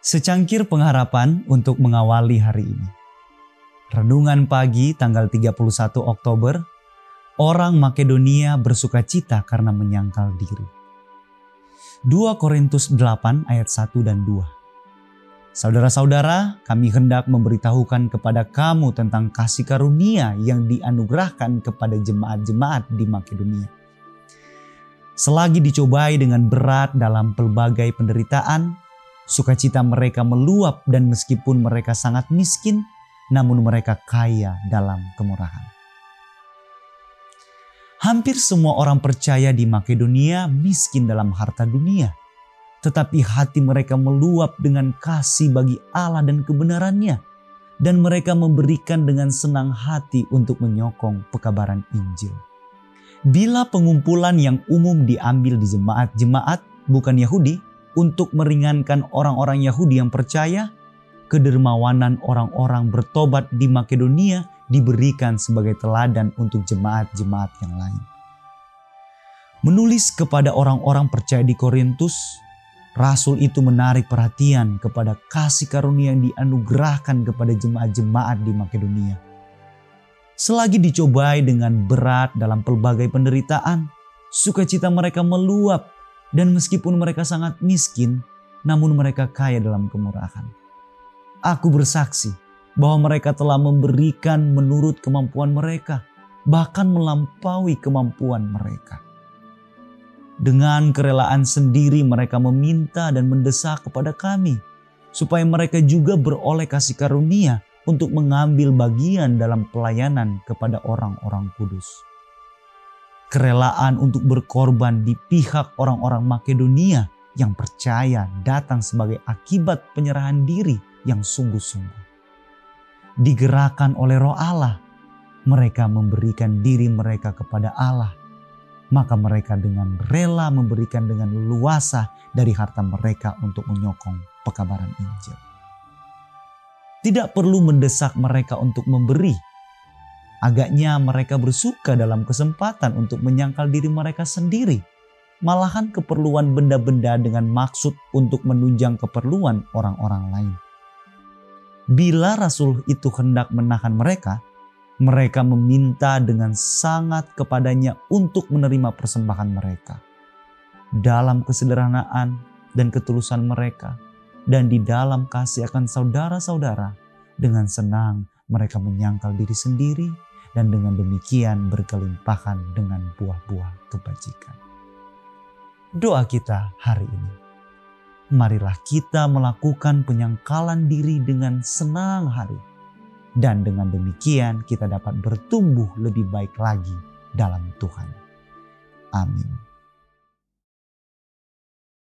Secangkir pengharapan untuk mengawali hari ini. Renungan pagi tanggal 31 Oktober, orang Makedonia bersuka cita karena menyangkal diri. 2 Korintus 8 ayat 1 dan 2. Saudara-saudara, kami hendak memberitahukan kepada kamu tentang kasih karunia yang dianugerahkan kepada jemaat-jemaat di Makedonia. Selagi dicobai dengan berat dalam pelbagai penderitaan, Sukacita mereka meluap dan meskipun mereka sangat miskin, namun mereka kaya dalam kemurahan. Hampir semua orang percaya di Makedonia miskin dalam harta dunia. Tetapi hati mereka meluap dengan kasih bagi Allah dan kebenarannya. Dan mereka memberikan dengan senang hati untuk menyokong pekabaran Injil. Bila pengumpulan yang umum diambil di jemaat-jemaat bukan Yahudi, untuk meringankan orang-orang Yahudi yang percaya, kedermawanan orang-orang bertobat di Makedonia diberikan sebagai teladan untuk jemaat-jemaat yang lain. Menulis kepada orang-orang percaya di Korintus, Rasul itu menarik perhatian kepada kasih karunia yang dianugerahkan kepada jemaat-jemaat di Makedonia. Selagi dicobai dengan berat dalam pelbagai penderitaan, sukacita mereka meluap dan meskipun mereka sangat miskin, namun mereka kaya dalam kemurahan. Aku bersaksi bahwa mereka telah memberikan menurut kemampuan mereka, bahkan melampaui kemampuan mereka. Dengan kerelaan sendiri mereka meminta dan mendesak kepada kami, supaya mereka juga beroleh kasih karunia untuk mengambil bagian dalam pelayanan kepada orang-orang kudus kerelaan untuk berkorban di pihak orang-orang Makedonia yang percaya datang sebagai akibat penyerahan diri yang sungguh-sungguh. Digerakkan oleh roh Allah, mereka memberikan diri mereka kepada Allah. Maka mereka dengan rela memberikan dengan luasa dari harta mereka untuk menyokong pekabaran Injil. Tidak perlu mendesak mereka untuk memberi, Agaknya mereka bersuka dalam kesempatan untuk menyangkal diri mereka sendiri. Malahan keperluan benda-benda dengan maksud untuk menunjang keperluan orang-orang lain. Bila rasul itu hendak menahan mereka, mereka meminta dengan sangat kepadanya untuk menerima persembahan mereka. Dalam kesederhanaan dan ketulusan mereka, dan di dalam kasih akan saudara-saudara, dengan senang mereka menyangkal diri sendiri dan dengan demikian berkelimpahan dengan buah-buah kebajikan. Doa kita hari ini. Marilah kita melakukan penyangkalan diri dengan senang hari. Dan dengan demikian kita dapat bertumbuh lebih baik lagi dalam Tuhan. Amin.